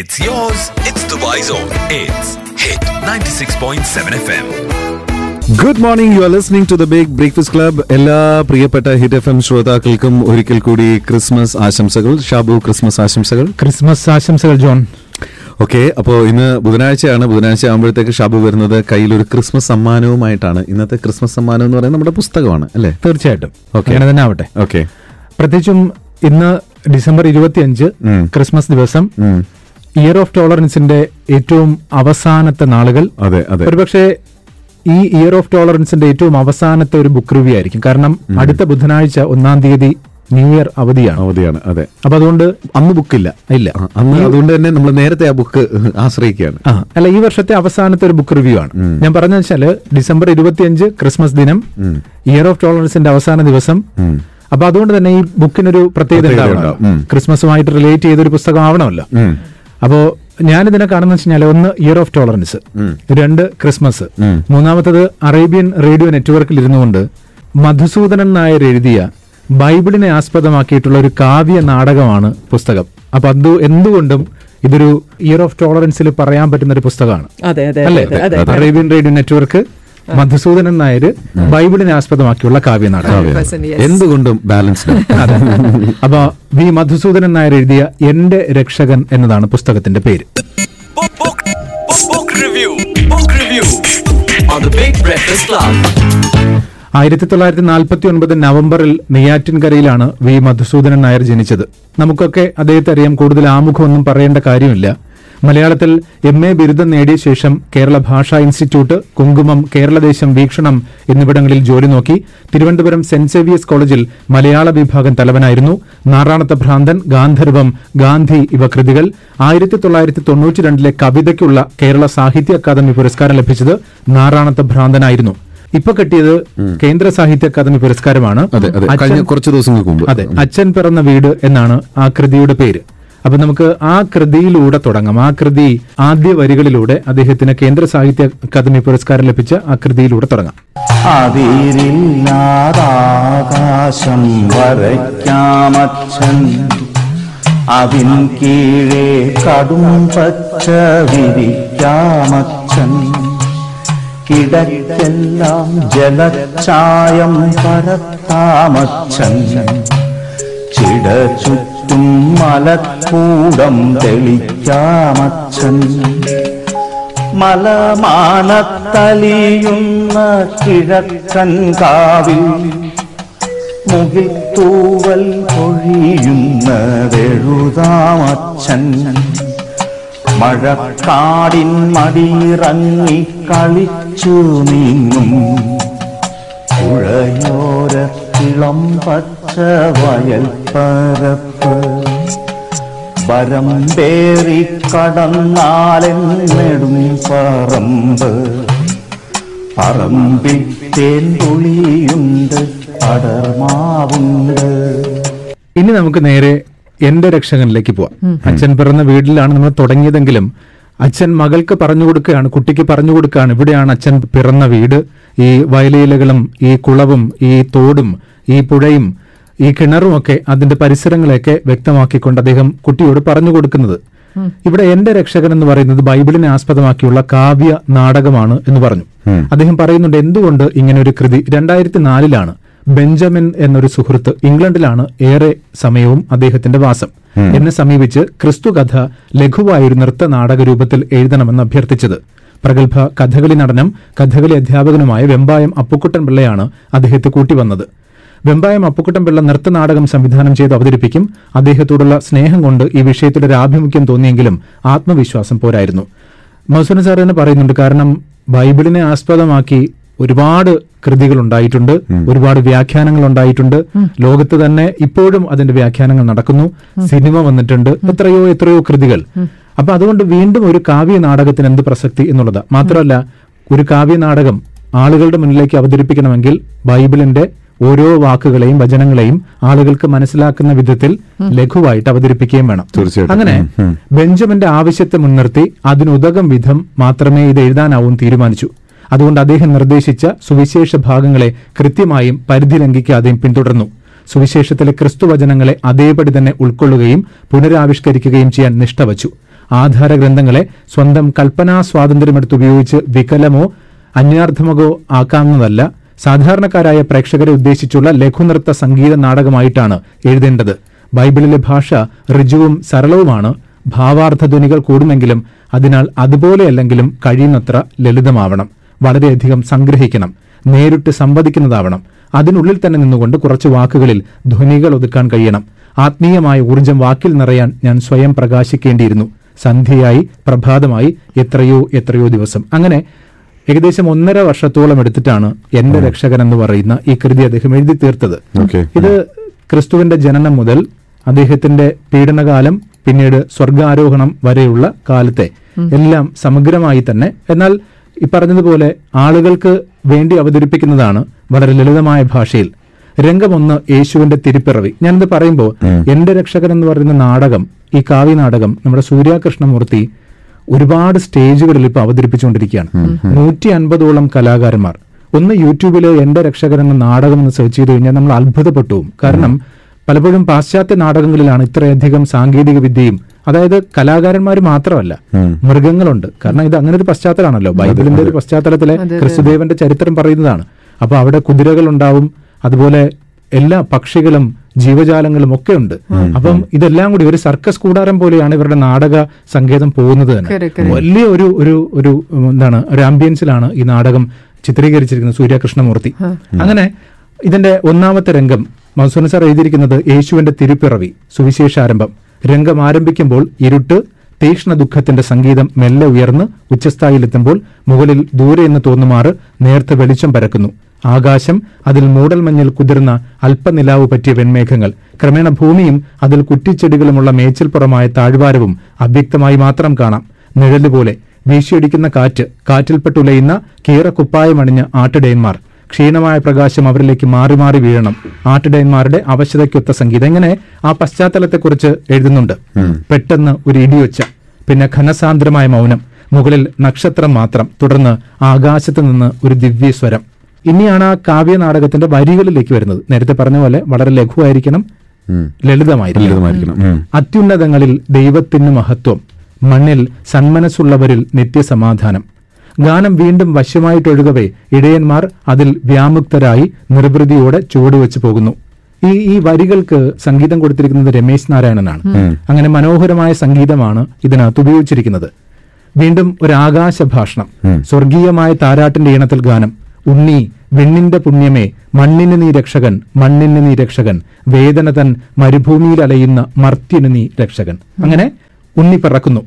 It's yours. It's Dubai Zone. It's Hit 96.7 FM. Good morning you are listening to the big breakfast club എല്ലാ പ്രിയപ്പെട്ട hit F M ശ്രോതാക്കൾക്കും ഒരിക്കൽ കൂടി Christmas ആശംസകൾ. Shabu Christmas ആശംസകൾ. Christmas ആശംസകൾ ജോൺ. ഓക്കെ അപ്പോൾ ഇന്ന് ബുധനാഴ്ചയാണ്. ബുധനാഴ്ച ആകുമ്പോഴത്തേക്ക് ഷാബു വരുന്നത് കയ്യിൽ ഒരു ക്രിസ്മസ് സമ്മാനവുമായിട്ടാണ്. ഇന്നത്തെ ക്രിസ്മസ് സമ്മാനം എന്ന് പറയുന്നത് നമ്മുടെ പുസ്തകമാണ് അല്ലേ? തീർച്ചയായിട്ടും. ഓക്കെ അങ്ങനെ തന്നെ ആവട്ടെ. ഓക്കെ പ്രത്യേകിച്ചും ഇന്ന് ഡിസംബർ ഇരുപത്തിയഞ്ച്. ക്രിസ്മസ് ദിവസം. ഇയർ ഓഫ് ടോളറൻസിന്റെ ഏറ്റവും അവസാനത്തെ നാളുകൾ. അതെ അതെ. ഒരുപക്ഷെ ഈ ഇയർ ഓഫ് ടോളറൻസിന്റെ ഏറ്റവും അവസാനത്തെ ഒരു ബുക്ക് റിവ്യൂ ആയിരിക്കും. കാരണം അടുത്ത ബുധനാഴ്ച ഒന്നാം തീയതി ന്യൂ ഇയർ അവധിയാണ്. അവധിയാണ് അതെ. അപ്പൊ അതുകൊണ്ട് അന്ന് ബുക്ക് ഇല്ല. ഇല്ല. അന്ന് അതുകൊണ്ട് തന്നെ നമ്മൾ നേരത്തെ ആ ബുക്ക് ആശ്രയിക്കുകയാണ്. അല്ല ഈ വർഷത്തെ അവസാനത്തെ ഒരു ബുക്ക് റിവ്യൂ ആണ്. ഞാൻ പറഞ്ഞ വെച്ചാൽ ഡിസംബർ ഇരുപത്തിയഞ്ച് ക്രിസ്മസ് ദിനം ഇയർ ഓഫ് ടോളറൻസിന്റെ അവസാന ദിവസം. അപ്പൊ അതുകൊണ്ട് തന്നെ ഈ ബുക്കിനൊരു പ്രത്യേകത ഉണ്ടാവണം. ക്രിസ്മസുമായിട്ട് റിലേറ്റ് ചെയ്തൊരു പുസ്തകം ആവണമല്ലോ. അപ്പോ ഞാനിതിനെ കാണുന്ന വെച്ചാൽ ഒന്ന് ഇയർ ഓഫ് ടോളറൻസ് രണ്ട് ക്രിസ്മസ് മൂന്നാമത്തത് അറേബ്യൻ റേഡിയോ നെറ്റ്വർക്കിൽ ഇരുന്നുകൊണ്ട് മധുസൂദനൻ നായർ എഴുതിയ ബൈബിളിനെ ആസ്പദമാക്കിയിട്ടുള്ള ഒരു കാവ്യ നാടകമാണ് പുസ്തകം. അപ്പൊ അത് എന്തുകൊണ്ടും ഇതൊരു ഇയർ ഓഫ് ടോളറൻസിൽ പറയാൻ പറ്റുന്ന ഒരു പുസ്തകമാണ്. Arabian radio network Madhusudanan Nair ബൈബിളിനെ ആസ്പദമാക്കിയുള്ള കാവ്യ. നാടകം Person, എന്തുകൊണ്ടും ബാലൻസ് അപ്പൊ വി മധുസൂദനൻ നായർ എഴുതിയ എന്റെ രക്ഷകൻ എന്നതാണ് പുസ്തകത്തിന്റെ പേര്. Book, book, book, book review. Book review. On the Big Breakfast Club. ആയിരത്തി തൊള്ളായിരത്തി നാൽപ്പത്തി ഒൻപത് നവംബറിൽ നെയ്യാറ്റിൻകരയിലാണ് വി മധുസൂദനൻ നായർ ജനിച്ചത്. നമുക്കൊക്കെ അദ്ദേഹത്തെ അറിയാം കൂടുതൽ ആമുഖമൊന്നും പറയേണ്ട കാര്യമില്ല. മലയാളത്തിൽ എം എ ബിരുദം നേടിയ ശേഷം കേരള ഭാഷാ ഇൻസ്റ്റിറ്റ്യൂട്ട് കുങ്കുമം കേരളദേശം വീക്ഷണം എന്നിവിടങ്ങളിൽ ജോലി നോക്കി. തിരുവനന്തപുരം സെന്റ് സേവിയസ് കോളേജിൽ മലയാള വിഭാഗം തലവനായിരുന്നു. നാറാണത്തെ ഭ്രാന്തൻ ഗാന്ധർവം ഗാന്ധി ഇവ കൃതികൾ. ആയിരത്തി തൊള്ളായിരത്തി തൊണ്ണൂറ്റി രണ്ടിലെ കവിതയ്ക്കുള്ള കേരള സാഹിത്യ അക്കാദമി പുരസ്കാരം ലഭിച്ചത് നാറാണത്തെ ഭ്രാന്തനായിരുന്നു. ഇപ്പൊ കിട്ടിയത് കേന്ദ്ര സാഹിത്യ അക്കാദമി പുരസ്കാരമാണ്. അതെ അതെ. കഴിഞ്ഞ കുറച്ച് ദിവസങ്ങൾക്ക് മുമ്പ്. അതെ അച്ഛൻ പിറന്ന വീട് എന്നാണ് ആ കൃതിയുടെ പേര്. അപ്പൊ നമുക്ക് ആ കൃതിയിലൂടെ തുടങ്ങാം. ആ കൃതി ആദ്യ വരികളിലൂടെ അദ്ദേഹത്തിന് കേന്ദ്ര സാഹിത്യ അക്കാദമി പുരസ്കാരം ലഭിച്ച ആ കൃതിയിലൂടെ തുടങ്ങാം. അതിൻ കീഴേ കടും പച്ച വിരിക്കാമച്ഛൻ. കിടക്കെല്ലാം ജലച്ചായം പരത്താമച്ഛൻ. ചിട ചുറ്റും മലക്കൂടം തെളിക്കാമച്ഛൻ. മലമാനത്തലിയുന്ന കിഴക്കൻ കാവിൽ മുകിൽ തൂവൽ പൊഴിയുന്നതെഴുതാമച്ഛൻ മഴക്കാടിൻ മടിയിറങ്ങി കളിച്ചു നീങ്ങും. പുഴയോരത്തിളം പച്ച വയൽ പരപ്പ് വരം കടന്നാലെന്നിടും പറമ്പ് പറമ്പിൽ തേൻപുളിയുണ്ട് പടർമാവുണ്ട് ഇനി നമുക്ക് നേരെ എന്റെ രക്ഷകനിലേക്ക് പോവാം. അച്ഛൻ പിറന്ന വീട്ടിലാണ് നമ്മൾ തുടങ്ങിയതെങ്കിലും അച്ഛൻ മകൾക്ക് പറഞ്ഞു കൊടുക്കുകയാണ് കുട്ടിക്ക് പറഞ്ഞു കൊടുക്കുകയാണ്. ഇവിടെയാണ് അച്ഛൻ പിറന്ന വീട്. ഈ വയലിലകളും ഈ കുളവും ഈ തോടും ഈ പുഴയും ഈ കിണറുമൊക്കെ അതിന്റെ പരിസരങ്ങളെയൊക്കെ വ്യക്തമാക്കിക്കൊണ്ട് അദ്ദേഹം കുട്ടിയോട് പറഞ്ഞു കൊടുക്കുന്നത് ഇവിടെ എന്റെ രക്ഷകൻ എന്ന് പറയുന്നത് ബൈബിളിനെ ആസ്പദമാക്കിയുള്ള കാവ്യ നാടകമാണ് എന്ന് പറഞ്ഞു. അദ്ദേഹം പറയുന്നുണ്ട് എന്തുകൊണ്ട് ഇങ്ങനെ ഒരു കൃതി രണ്ടായിരത്തി നാലിലാണ് ബെഞ്ചമിൻ എന്നൊരു സുഹൃത്ത് ഇംഗ്ലണ്ടിലാണ് ഏറെ സമയവും അദ്ദേഹത്തിന്റെ വാസം. എന്നെ സമീപിച്ച് ക്രിസ്തു കഥ ലഘുവായൊരു നൃത്ത നാടക രൂപത്തിൽ എഴുതണമെന്ന് അഭ്യർത്ഥിച്ചത്. പ്രഗത്ഭ കഥകളി നടനം കഥകളി അധ്യാപകനുമായ വെമ്പായം അപ്പുക്കുട്ടൻ പിള്ളയാണ് അദ്ദേഹത്തെ കൂട്ടിവന്നത്. വെമ്പായം അപ്പുക്കുട്ടംപിള്ള നൃത്തനാടകം സംവിധാനം ചെയ്ത് അവതരിപ്പിക്കും. അദ്ദേഹത്തോടുള്ള സ്നേഹം കൊണ്ട് ഈ വിഷയത്തിൽ ഒരു ആഭിമുഖ്യം തോന്നിയെങ്കിലും ആത്മവിശ്വാസം പോരായിരുന്നു. മസൂന സാർ തന്നെ പറയുന്നുണ്ട് കാരണം ബൈബിളിനെ ആസ്പദമാക്കി ഒരുപാട് കൃതികൾ ഉണ്ടായിട്ടുണ്ട് ഒരുപാട് വ്യാഖ്യാനങ്ങൾ ഉണ്ടായിട്ടുണ്ട്. ലോകത്ത് തന്നെ ഇപ്പോഴും അതിന്റെ വ്യാഖ്യാനങ്ങൾ നടക്കുന്നു. സിനിമ വന്നിട്ടുണ്ട് എത്രയോ എത്രയോ കൃതികൾ. അപ്പൊ അതുകൊണ്ട് വീണ്ടും ഒരു കാവ്യ നാടകത്തിന് എന്ത് പ്രസക്തി എന്നുള്ളത്? മാത്രമല്ല ഒരു കാവ്യ നാടകം ആളുകളുടെ മുന്നിലേക്ക് അവതരിപ്പിക്കണമെങ്കിൽ ബൈബിളിന്റെ ഓരോ വാക്കുകളെയും വചനങ്ങളെയും ആളുകൾക്ക് മനസ്സിലാക്കുന്ന വിധത്തിൽ ലഘുവായിട്ട് അവതരിപ്പിക്കുകയും വേണം. തീർച്ചയായിട്ടും. അങ്ങനെ ബെഞ്ചമിന്റെ ആവശ്യത്തെ മുൻനിർത്തി അതിനുതകം വിധം മാത്രമേ ഇത് എഴുതാനാവും തീരുമാനിച്ചു. അതുകൊണ്ട് അദ്ദേഹം നിർദ്ദേശിച്ച സുവിശേഷ ഭാഗങ്ങളെ കൃത്യമായും പരിധി ലംഘിക്കാതെയും പിന്തുടർന്നു. സുവിശേഷത്തിലെ ക്രിസ്തുവചനങ്ങളെ അതേപടി തന്നെ ഉൾക്കൊള്ളുകയും പുനരാവിഷ്കരിക്കുകയും ചെയ്യാൻ നിഷ്ഠവച്ചു. ആധാര ഗ്രന്ഥങ്ങളെ സ്വന്തം കൽപ്പനാ സ്വാതന്ത്ര്യമെടുത്ത് ഉപയോഗിച്ച് വികലമോ അന്യാർത്ഥമകോ ആക്കാവുന്നതല്ല. സാധാരണക്കാരായ പ്രേക്ഷകരെ ഉദ്ദേശിച്ചുള്ള ലഘുനൃത്ത സംഗീത നാടകമായിട്ടാണ് എഴുതേണ്ടത്. ബൈബിളിലെ ഭാഷ ഋജുവും സരളവുമാണ്. ഭാവാർത്ഥ ധ്വനികൾ കൂടുമെങ്കിലും അതിനാൽ അതുപോലെയല്ലെങ്കിലും കഴിയുന്നത്ര ലളിതമാവണം. വളരെയധികം സംഗ്രഹിക്കണം. നേരിട്ട് സംവദിക്കുന്നതാവണം. അതിനുള്ളിൽ തന്നെ നിന്നുകൊണ്ട് കുറച്ച് വാക്കുകളിൽ ധ്വനികൾ ഒതുക്കാൻ കഴിയണം. ആത്മീയമായ ഊർജം വാക്കിൽ നിറയാൻ ഞാൻ സ്വയം പ്രകാശിക്കേണ്ടിയിരുന്നു. സന്ധ്യയായി പ്രഭാതമായി എത്രയോ എത്രയോ ദിവസം. അങ്ങനെ ഏകദേശം ഒന്നര വർഷത്തോളം എടുത്തിട്ടാണ് എന്റെ രക്ഷകൻ എന്ന് പറയുന്ന ഈ കൃതി അദ്ദേഹം എഴുതി തീർത്തത്. ഇത് ക്രിസ്തുവിന്റെ ജനനം മുതൽ അദ്ദേഹത്തിന്റെ പീഡനകാലം പിന്നീട് സ്വർഗാരോഹണം വരെയുള്ള കാലത്തെ എല്ലാം സമഗ്രമായി തന്നെ. എന്നാൽ ഈ പറഞ്ഞതുപോലെ ആളുകൾക്ക് വേണ്ടി അവതരിപ്പിക്കുന്നതാണ് വളരെ ലളിതമായ ഭാഷയിൽ രംഗമൊന്ന് യേശുവിന്റെ തിരുപ്പിറവി. ഞാനിത് പറയുമ്പോൾ എന്റെ രക്ഷകൻ എന്ന് പറയുന്ന നാടകം ഈ കാവ്യ നാടകം നമ്മുടെ സൂര്യാകൃഷ്ണമൂർത്തി ഒരുപാട് സ്റ്റേജുകളിൽ ഇപ്പൊ അവതരിപ്പിച്ചുകൊണ്ടിരിക്കുകയാണ്. നൂറ്റി അൻപതോളം കലാകാരന്മാർ. ഒന്ന് യൂട്യൂബിൽ എന്റെ രക്ഷകൻ എന്ന നാടകം എന്ന് സെർച്ച് ചെയ്ത് കഴിഞ്ഞാൽ നമ്മൾ അത്ഭുതപ്പെട്ടു കാരണം പലപ്പോഴും പാശ്ചാത്യ നാടകങ്ങളിലാണ് ഇത്രയധികം സാങ്കേതിക വിദ്യയും അതായത് കലാകാരന്മാർ മാത്രമല്ല മൃഗങ്ങളുണ്ട്. കാരണം ഇത് അങ്ങനെ ഒരു പശ്ചാത്തലമാണല്ലോ ബൈബിളിന്റെ ഒരു പശ്ചാത്തലത്തിലെ ക്രിസ്തുദേവന്റെ ചരിത്രം പറയുന്നതാണ്. അപ്പൊ അവിടെ കുതിരകൾ ഉണ്ടാവും അതുപോലെ എല്ലാ പക്ഷികളും ജീവജാലങ്ങളും ഒക്കെ ഉണ്ട്. അപ്പം ഇതെല്ലാം കൂടി ഒരു സർക്കസ് കൂടാരം പോലെയാണ് ഇവരുടെ നാടക സങ്കേതം പോകുന്നത് തന്നെ. വലിയ ഒരു ഒരു ഒരു എന്താണ് ഒരു ആംബിയൻസിലാണ് ഈ നാടകം ചിത്രീകരിച്ചിരിക്കുന്നത് സൂര്യകൃഷ്ണമൂർത്തി. അങ്ങനെ ഇതിന്റെ ഒന്നാമത്തെ രംഗം മൻസൂർ സാർ എഴുതിയിരിക്കുന്നത് യേശുവിന്റെ തിരുപ്പിറവി സുവിശേഷാരംഭം രംഗം ആരംഭിക്കുമ്പോൾ ഇരുട്ട് തീക്ഷ്ണ ദുഃഖത്തിന്റെ സംഗീതം മെല്ലെ ഉയർന്ന് ഉച്ചസ്ഥായിലെത്തുമ്പോൾ മുകളിൽ ദൂരെ എന്ന് തോന്നുമാറ് നേർത്ത വെളിച്ചം പരക്കുന്നു. ആകാശം അതിൽ മൂടൽമഞ്ഞിൽ കുതിർന്ന അല്പനിലാവ് പറ്റിയ വെൺമേഘങ്ങൾ. ക്രമേണ ഭൂമിയും അതിൽ കുറ്റിച്ചെടികളുമുള്ള മേച്ചിൽപ്പുറമായ താഴ്വാരവും അവ്യക്തമായി മാത്രം കാണാം. നിഴലുപോലെ വീശിയടിക്കുന്ന കാറ്റ് കാറ്റിൽപ്പെട്ടുലയുന്ന കീറക്കുപ്പായമണിഞ്ഞ ആട്ടിടയന്മാർ. ക്ഷീണമായ പ്രകാശം അവരിലേക്ക് മാറി മാറി വീഴണം. ആട്ടിടയന്മാരുടെ അവശതയ്ക്കൊത്ത സംഗീതം. ഇങ്ങനെ ആ പശ്ചാത്തലത്തെക്കുറിച്ച് എഴുതുന്നുണ്ട്. പെട്ടെന്ന് ഒരു ഇടിയൊച്ച പിന്നെ ഘനസാന്ദ്രമായ മൗനം. മുകളിൽ നക്ഷത്രം മാത്രം തുടർന്ന് ആകാശത്ത് നിന്ന് ഒരു ദിവ്യസ്വരം. ഇനിയാണ് ആ കാവ്യ നാടകത്തിന്റെ വരികളിലേക്ക് വരുന്നത്. നേരത്തെ പറഞ്ഞ പോലെ വളരെ ലഘുവായിരിക്കണം ലളിതമായിരിക്കണം. അത്യുന്നതങ്ങളിൽ ദൈവത്തിന് മഹത്വം മണ്ണിൽ സന്മനസ്സുള്ളവരിൽ നിത്യസമാധാനം. ഗാനം വീണ്ടും വശ്യമായിട്ടൊഴുകവേ ഇടയന്മാർ അതിൽ വ്യാമുക്തരായി നിർവൃതിയോടെ ചുവടുവെച്ച് പോകുന്നു. ഈ ഈ വരികൾക്ക് സംഗീതം കൊടുത്തിരിക്കുന്നത് രമേശ് നാരായണനാണ്. അങ്ങനെ മനോഹരമായ സംഗീതമാണ് ഇതിനകത്ത് ഉപയോഗിച്ചിരിക്കുന്നത്. വീണ്ടും ഒരു ആകാശ ഭാഷണം സ്വർഗീയമായ താരാട്ടിന്റെ ഈണത്തിൽ ഗാനം. ഉണ്ണി വെണ്ണിന്റെ പുണ്യമേ മണ്ണിന് നീ രക്ഷകൻ മണ്ണിന് നീ രക്ഷകൻ വേദന തൻ മരുഭൂമിയിൽ അലയുന്ന മർത്യന് നീ രക്ഷകൻ. അങ്ങനെ ഉണ്ണി പിറക്കുന്നു.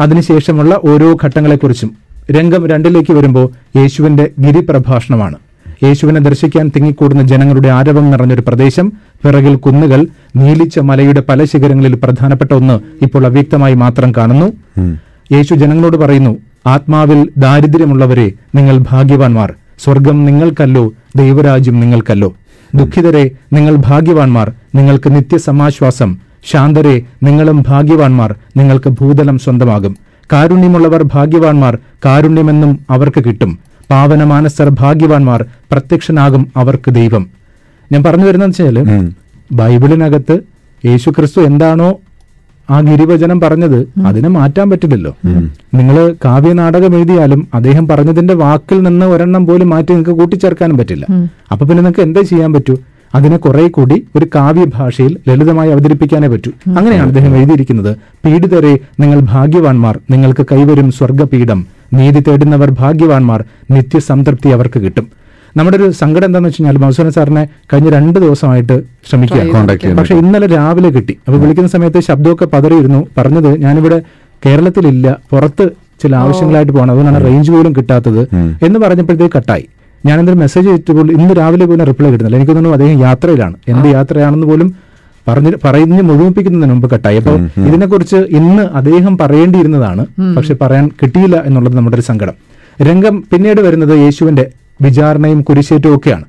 അതിനുശേഷമുള്ള ഓരോ ഘട്ടങ്ങളെക്കുറിച്ചും. രംഗം രണ്ടിലേക്ക് വരുമ്പോൾ യേശുവിന്റെ ഗിരിപ്രഭാഷണമാണ്. യേശുവിനെ ദർശിക്കാൻ തിങ്ങിക്കൂടുന്ന ജനങ്ങളുടെ ആരവം നിറഞ്ഞൊരു പ്രദേശം പിറകിൽ കുന്നുകൾ നീലിച്ച മലയുടെ പല ശിഖരങ്ങളിൽ പ്രധാനപ്പെട്ട ഒന്ന് ഇപ്പോൾ അവ്യക്തമായി മാത്രം കാണുന്നു. യേശു ജനങ്ങളോട് പറയുന്നു ആത്മാവിൽ ദാരിദ്ര്യമുള്ളവരെ നിങ്ങൾ ഭാഗ്യവാന്മാർ. സ്വർഗം നിങ്ങൾക്കല്ലോ ദൈവരാജ്യം നിങ്ങൾക്കല്ലോ. ദുഃഖിതരെ നിങ്ങൾ ഭാഗ്യവാന്മാർ നിങ്ങൾക്ക് നിത്യസമാശ്വാസം. ശാന്തരെ നിങ്ങളും ഭാഗ്യവാന്മാർ നിങ്ങൾക്ക് ഭൂതലം സ്വന്തമാകും. കാരുണ്യമുള്ളവർ ഭാഗ്യവാന്മാർ കാരുണ്യമെന്നും അവർക്ക് കിട്ടും. പാവനമാനസർ ഭാഗ്യവാന്മാർ പ്രത്യക്ഷനാകും അവർക്ക് ദൈവം. ഞാൻ പറഞ്ഞു വരുന്നത് വെച്ചാൽ ബൈബിളിനകത്ത് യേശു ക്രിസ്തു എന്താണോ ആ ഗിരിവചനം പറഞ്ഞത് അതിനെ മാറ്റാൻ പറ്റില്ലല്ലോ. നിങ്ങൾ കാവ്യനാടകം എഴുതിയാലും അദ്ദേഹം പറഞ്ഞതിന്റെ വാക്കിൽ നിന്ന് ഒരെണ്ണം പോലും മാറ്റി നിങ്ങൾക്ക് കൂട്ടിച്ചേർക്കാനും പറ്റില്ല. അപ്പൊ പിന്നെ നിങ്ങൾക്ക് എന്താ ചെയ്യാൻ പറ്റൂ? അതിനെ കുറെ കൂടി ഒരു കാവ്യ ഭാഷയിൽ ലളിതമായി അവതരിപ്പിക്കാനേ പറ്റൂ. അങ്ങനെയാണ് അദ്ദേഹം എഴുതിയിരിക്കുന്നത്. പീഡിതരെ നിങ്ങൾ ഭാഗ്യവാൻമാർ നിങ്ങൾക്ക് കൈവരും സ്വർഗപീഠം നീതി തേടുന്നവർ ഭാഗ്യവാൻമാർ നിത്യസംതൃപ്തി അവർക്ക് കിട്ടും. നമ്മുടെ ഒരു സങ്കടം എന്താണെന്ന് വെച്ച് കഴിഞ്ഞാൽ മധുസൂദൻ സാറിനെ കഴിഞ്ഞ രണ്ട് ദിവസമായിട്ട് ശ്രമിക്കുക പക്ഷെ ഇന്നലെ രാവിലെ കിട്ടി. അപ്പൊ വിളിക്കുന്ന സമയത്ത് ശബ്ദമൊക്കെ പതറിയിരുന്നു. പറഞ്ഞത് ഞാനിവിടെ കേരളത്തിലില്ല പുറത്ത് ചില ആവശ്യങ്ങളായിട്ട് പോകണം അതുകൊണ്ടാണ് റേഞ്ച് പോലും കിട്ടാത്തത് എന്ന് പറഞ്ഞപ്പോഴത്തേക്ക് കട്ടായി. ഞാൻ എന്തൊരു മെസ്സേജ് ചെയ്തപ്പോൾ ഇന്ന് രാവിലെ പോലും റിപ്ലൈ കിട്ടുന്നില്ല. എനിക്ക് തോന്നുന്നു അദ്ദേഹം യാത്രയിലാണ്. എന്ത് യാത്രയാണെന്ന് പോലും പറഞ്ഞ് പറഞ്ഞ് മുഴുമിപ്പിക്കുന്നതിന് മുമ്പ് കട്ടായി. അപ്പോൾ ഇതിനെക്കുറിച്ച് ഇന്ന് അദ്ദേഹം പറയേണ്ടിയിരുന്നതാണ്. പക്ഷെ പറയാൻ കിട്ടിയില്ല എന്നുള്ളത് നമ്മുടെ ഒരു സങ്കടം. രംഗം പിന്നീട് വരുന്നത് യേശുവിന്റെ വിചാരണയും കുരിശേറ്റവും ഒക്കെയാണ്.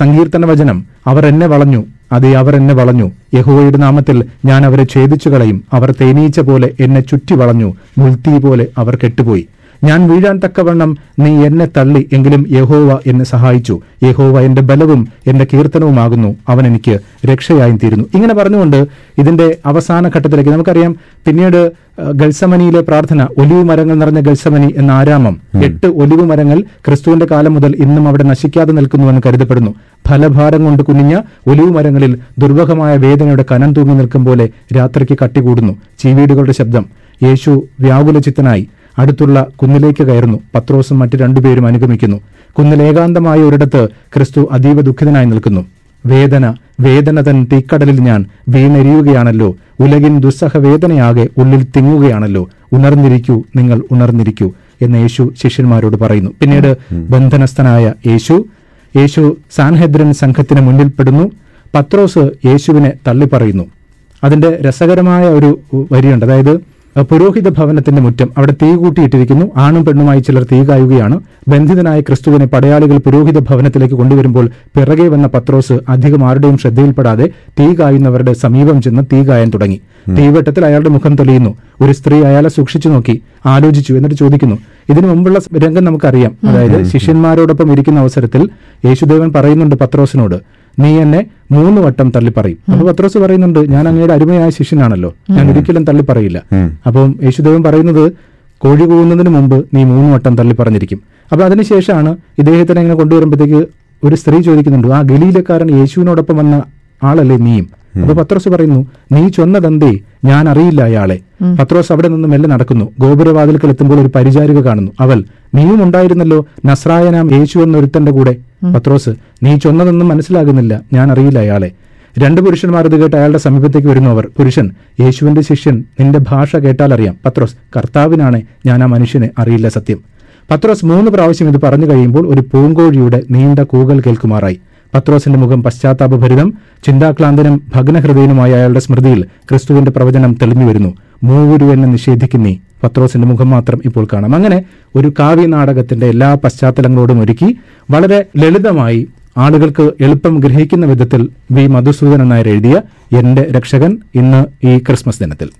സങ്കീർത്തന വചനം അവർ എന്നെ വളഞ്ഞു അതെ അവർ എന്നെ വളഞ്ഞു. യഹോവയുടെ നാമത്തിൽ ഞാൻ അവരെ ഛേദിച്ചു കളയും അവർ തേനീച്ച പോലെ എന്നെ ചുറ്റി വളഞ്ഞു മുൾത്തീ പോലെ അവർ കെട്ടുപോയി. ഞാൻ വീഴാൻ തക്കവണ്ണം നീ എന്നെ തള്ളി എങ്കിലും യഹോവ എന്നെ സഹായിച്ചു. യഹോവ എന്റെ ബലവും എന്റെ കീർത്തനവുമാകുന്നു. അവൻ എനിക്ക് രക്ഷയായും തീരുന്നു. ഇങ്ങനെ പറഞ്ഞുകൊണ്ട് ഇതിന്റെ അവസാന ഘട്ടത്തിലേക്ക് നമുക്കറിയാം. പിന്നീട് ഗൾസമനിയിലെ പ്രാർത്ഥന ഒലിവ് മരങ്ങൾ നിറഞ്ഞ ഗൾസമനി എന്ന ആരാമം. എട്ട് ഒലിവ് മരങ്ങൾ ക്രിസ്തുവിന്റെ കാലം മുതൽ ഇന്നും അവിടെ നശിക്കാതെ നിൽക്കുന്നുവെന്ന് കരുതപ്പെടുന്നു. ഫലഭാരം കൊണ്ട് കുനിഞ്ഞ ഒലിവ് മരങ്ങളിൽ ദുർവഹമായ വേദനയുടെ കനം തൂങ്ങി നിൽക്കും പോലെ രാത്രിക്ക് കട്ടികൂടുന്നു. ചീവീടുകളുടെ ശബ്ദം. യേശു വ്യാകുലചിത്തനായി. അടുത്തുള്ള കുന്നിലേക്ക് കയറുന്നു. പത്രോസും മറ്റു രണ്ടുപേരും അനുഗമിക്കുന്നു. കുന്നിൽ ഏകാന്തമായ ഒരിടത്ത് ക്രിസ്തു അതീവ ദുഃഖിതനായി നിൽക്കുന്നു. വേദന വേദന തൻ തീക്കടലിൽ ഞാൻ വീണെരിയുകയാണല്ലോ. ഉലകിൻ ദുസ്സഹ വേദനയാകെ ഉള്ളിൽ തിങ്ങുകയാണല്ലോ. ഉണർന്നിരിക്കൂ നിങ്ങൾ ഉണർന്നിരിക്കൂ എന്ന് യേശു ശിഷ്യന്മാരോട് പറയുന്നു. പിന്നീട് ബന്ധനസ്ഥനായ യേശു യേശു സാൻഹെദ്രൻ സംഘത്തിന് മുന്നിൽപ്പെടുന്നു പത്രോസ് യേശുവിനെ തള്ളിപ്പറയുന്നു. അതിന്റെ രസകരമായ ഒരു വരിയുണ്ട്. അതായത് പുരോഹിത ഭവനത്തിന്റെ മുറ്റം അവിടെ തീ കൂട്ടിയിട്ടിരിക്കുന്നു. ആണും പെണ്ണുമായി ചിലർ തീ കായുകയാണ്. ബന്ധിതനായ ക്രിസ്തുവിനെ പടയാളികൾ പുരോഹിത ഭവനത്തിലേക്ക് കൊണ്ടുവരുമ്പോൾ പിറകെ വന്ന പത്രോസ് അധികം ആരുടെയും ശ്രദ്ധയിൽപ്പെടാതെ തീ കായുന്നവരുടെ സമീപം ചെന്ന് തീ കായാൻ തുടങ്ങി. തീവെട്ടത്തിൽ അയാളുടെ മുഖം തെളിയുന്നു. ഒരു സ്ത്രീ അയാളെ സൂക്ഷിച്ചു നോക്കി ആലോചിച്ചു എന്നിട്ട് ചോദിക്കുന്നു ഇതിനു മുമ്പുള്ള രംഗം നമുക്കറിയാം. അതായത് ശിഷ്യന്മാരോടൊപ്പം ഇരിക്കുന്ന അവസരത്തിൽ യേശുദേവൻ പറയുന്നുണ്ട് പത്രോസിനോട് നീ എന്നെ മൂന്ന് വട്ടം തള്ളി പറയും അപ്പൊ പത്രോസ് പറയുന്നുണ്ട് ഞാൻ അങ്ങയുടെ അരുമയായ ശിഷ്യനാണല്ലോ. ഞാൻ ഒരിക്കലും തള്ളി പറയില്ല അപ്പം യേശുദേവൻ പറയുന്നത് കോഴി കൂവുന്നതിന് മുമ്പ് നീ മൂന്ന് വട്ടം തള്ളി പറഞ്ഞിരിക്കും അപ്പൊ അതിനുശേഷമാണ് ഇദ്ദേഹത്തിനെ ഇങ്ങനെ കൊണ്ടുവരുമ്പോഴത്തേക്ക് ഒരു സ്ത്രീ ചോദിക്കുന്നുണ്ട് ആ ഗലീലക്കാരൻ യേശുവിനോടൊപ്പം വന്ന ആളല്ലേ നീയും? അപ്പൊ പത്രോസ് പറയുന്നു നീ ചൊന്നതെന്തേ ഞാൻ അറിയില്ല അയാളെ. പത്രോസ് അവിടെ നിന്ന് മെല്ലെ നടക്കുന്നു. ഗോപുരവാതിൽക്കൽ എത്തുമ്പോൾ ഒരു പരിചാരിക കാണുന്നു. അവൾ നീയും ഉണ്ടായിരുന്നല്ലോ നസ്രായനാം യേശു എന്നൊരുത്തന്റെ കൂടെ. പത്രോസ് നീ ചൊന്നതൊന്നും മനസ്സിലാകുന്നില്ല ഞാൻ അറിയില്ല അയാളെ. രണ്ട് പുരുഷന്മാർ ഇത് കേട്ട് അയാളുടെ സമീപത്തേക്ക് വരുന്നു അവർ. പുരുഷൻ യേശുവിന്റെ ശിഷ്യൻ നിന്റെ ഭാഷ കേട്ടാൽ അറിയാം. പത്രോസ് കർത്താവിനാണ് ഞാൻ ആ മനുഷ്യനെ അറിയില്ല സത്യം. പത്രോസ് മൂന്ന് പ്രാവശ്യം ഇത് പറഞ്ഞു കഴിയുമ്പോൾ ഒരു പൂങ്കോഴിയുടെ നീണ്ട കൂകൽ കേൾക്കുമാറായി. പത്രോസിന്റെ മുഖം പശ്ചാത്താപഭരിതം ചിന്താക്ലാന്തനും ഭഗ്നഹൃദയനുമായ അയാളുടെ സ്മൃതിയിൽ ക്രിസ്തുവിന്റെ പ്രവചനം തെളിഞ്ഞു വരുന്നു. മൂവുരു എന്നെ നിഷേധിക്കുന്നേ പത്രോസിന്റെ മുഖം മാത്രം ഇപ്പോൾ കാണാം. അങ്ങനെ ഒരു കാവ്യ നാടകത്തിന്റെ എല്ലാ പശ്ചാത്തലങ്ങളോടും ഒരുക്കി വളരെ ലളിതമായി ആളുകൾക്ക് എളുപ്പം ഗ്രഹിക്കുന്ന വിധത്തിൽ വി. മധുസൂദനൻ നായർ എഴുതിയ എന്റെ രക്ഷകൻ ഇന്ന് ഈ ക്രിസ്മസ് ദിനത്തിൽ.